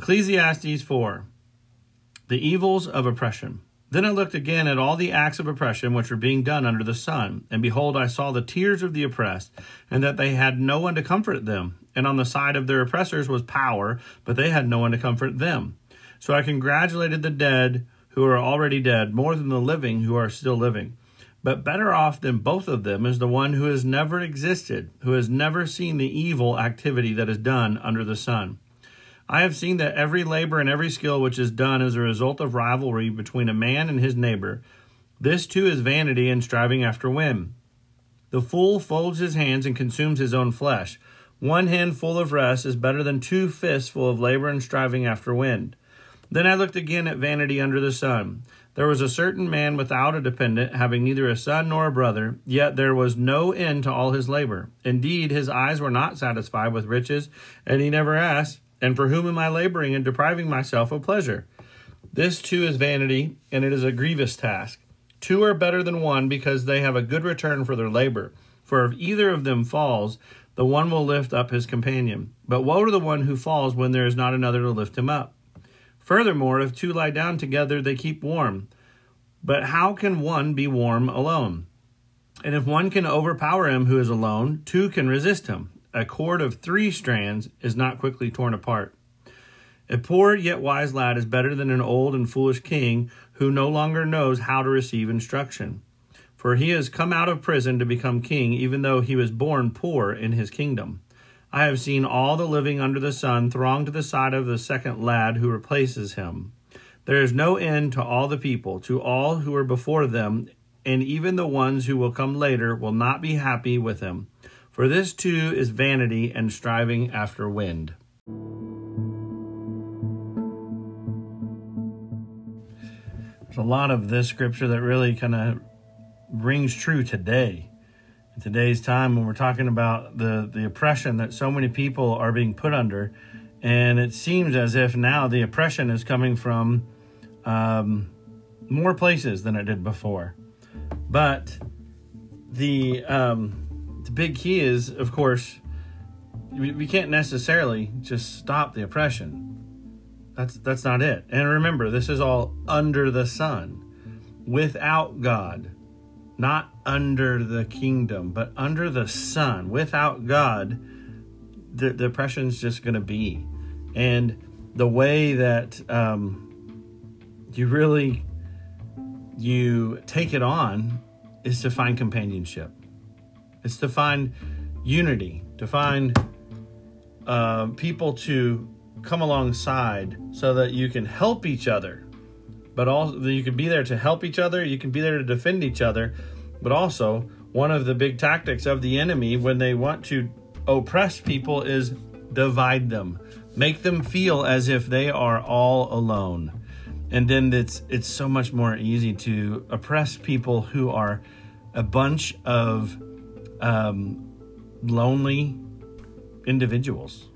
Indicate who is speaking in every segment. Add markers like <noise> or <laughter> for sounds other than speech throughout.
Speaker 1: Ecclesiastes 4 The evils of oppression. Then I looked again at all the acts of oppression which were being done under the sun, and behold, I saw the tears of the oppressed, and that they had no one to comfort them. And on the side of their oppressors was power, but they had no one to comfort them. So I congratulated the dead who are already dead more than the living who are still living. But better off than both of them is the one who has never existed, who has never seen the evil activity that is done under the sun. I have seen that every labor and every skill which is done is a result of rivalry between a man and his neighbor, this too is vanity and striving after wind. The fool folds his hands and consumes his own flesh. One hand full of rest is better than two fists full of labor and striving after wind. Then I looked again at vanity under the sun. There was a certain man without a dependent, having neither a son nor a brother, yet there was no end to all his labor. Indeed, his eyes were not satisfied with riches, and he never asked, and for whom am I laboring and depriving myself of pleasure? This too is vanity, and it is a grievous task. Two are better than one because they have a good return for their labor. For if either of them falls, the one will lift up his companion. But woe to the one who falls when there is not another to lift him up. Furthermore, if two lie down together, they keep warm. But how can one be warm alone? And if one can overpower him who is alone, two can resist him a cord of three strands is not quickly torn apart. A poor yet wise lad is better than an old and foolish king who no longer knows how to receive instruction. For he has come out of prison to become king, even though he was born poor in his kingdom. I have seen all the living under the sun throng to the side of the second lad who replaces him. There is no end to all the people, to all who are before them, and even the ones who will come later will not be happy with him. For this too is vanity and striving after wind. There's a lot of this scripture that really kind of rings true today. In today's time, when we're talking about the, the oppression that so many people are being put under, and it seems as if now the oppression is coming from um, more places than it did before. But the um, big key is, of course, we, can't necessarily just stop the oppression. That's that's not it. And remember, this is all under the sun, without God, not under the kingdom, but under the sun. Without God, the, the oppression's just going to be, and the way that um, you really you take it on is to find companionship it's to find unity, to find uh, people to come alongside so that you can help each other. But also, you can be there to help each other, you can be there to defend each other. But also, one of the big tactics of the enemy when they want to oppress people is divide them, make them feel as if they are all alone. And then it's it's so much more easy to oppress people who are a bunch of um, lonely individuals.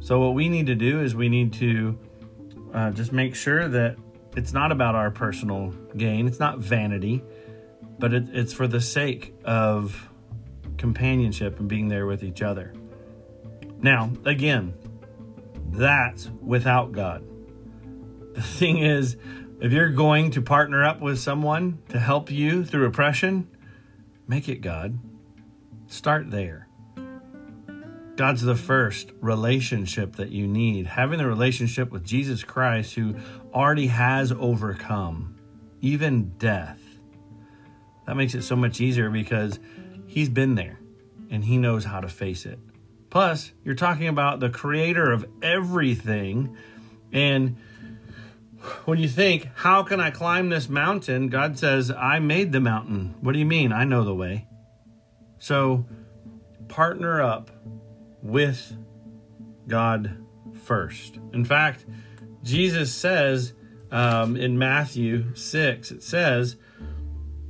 Speaker 1: So, what we need to do is we need to uh, just make sure that it's not about our personal gain, it's not vanity, but it, it's for the sake of companionship and being there with each other. Now, again, that's without God. <laughs> The thing is, if you're going to partner up with someone to help you through oppression, Make it God. Start there. God's the first relationship that you need. Having the relationship with Jesus Christ, who already has overcome even death. That makes it so much easier because he's been there and he knows how to face it. Plus, you're talking about the creator of everything. And when you think, how can I climb this mountain? God says, I made the mountain. What do you mean? I know the way. So partner up with God first. In fact, Jesus says um, in Matthew 6, it says,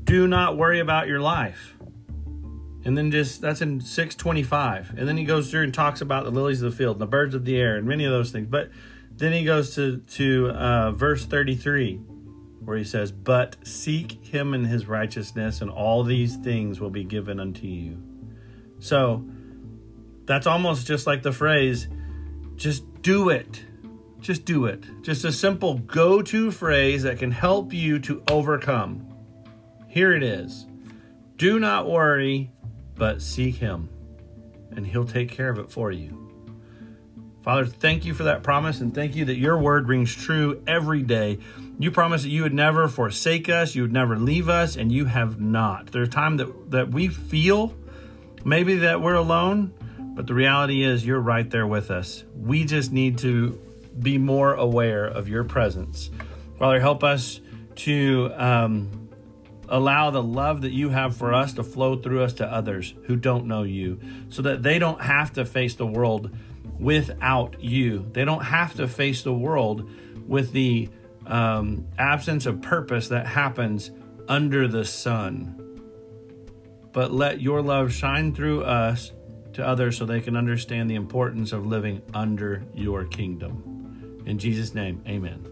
Speaker 1: Do not worry about your life. And then just that's in 625. And then he goes through and talks about the lilies of the field, the birds of the air, and many of those things. But then he goes to, to uh, verse 33, where he says, But seek him and his righteousness, and all these things will be given unto you. So that's almost just like the phrase, just do it. Just do it. Just a simple go to phrase that can help you to overcome. Here it is Do not worry, but seek Him, and He'll take care of it for you. Father, thank you for that promise, and thank you that your word rings true every day. You promised that you would never forsake us, you would never leave us, and you have not. There's time that, that we feel maybe that we're alone, but the reality is, you're right there with us. We just need to be more aware of your presence. Father, help us to um, allow the love that you have for us to flow through us to others who don't know you, so that they don't have to face the world without you. They don't have to face the world with the um, absence of purpose that happens under the sun. But let your love shine through us to others so they can understand the importance of living under your kingdom. In Jesus' name, amen.